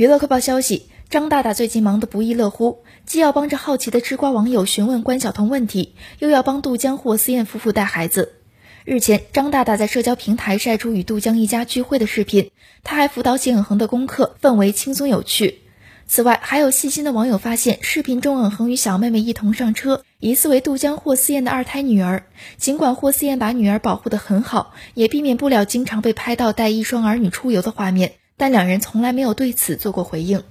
娱乐快报消息：张大大最近忙得不亦乐乎，既要帮着好奇的吃瓜网友询问关晓彤问题，又要帮杜江、霍思燕夫妇带孩子。日前，张大大在社交平台晒出与杜江一家聚会的视频，他还辅导谢永恒的功课，氛围轻松有趣。此外，还有细心的网友发现，视频中永恒与小妹妹一同上车，疑似为杜江、霍思燕的二胎女儿。尽管霍思燕把女儿保护得很好，也避免不了经常被拍到带一双儿女出游的画面。但两人从来没有对此做过回应。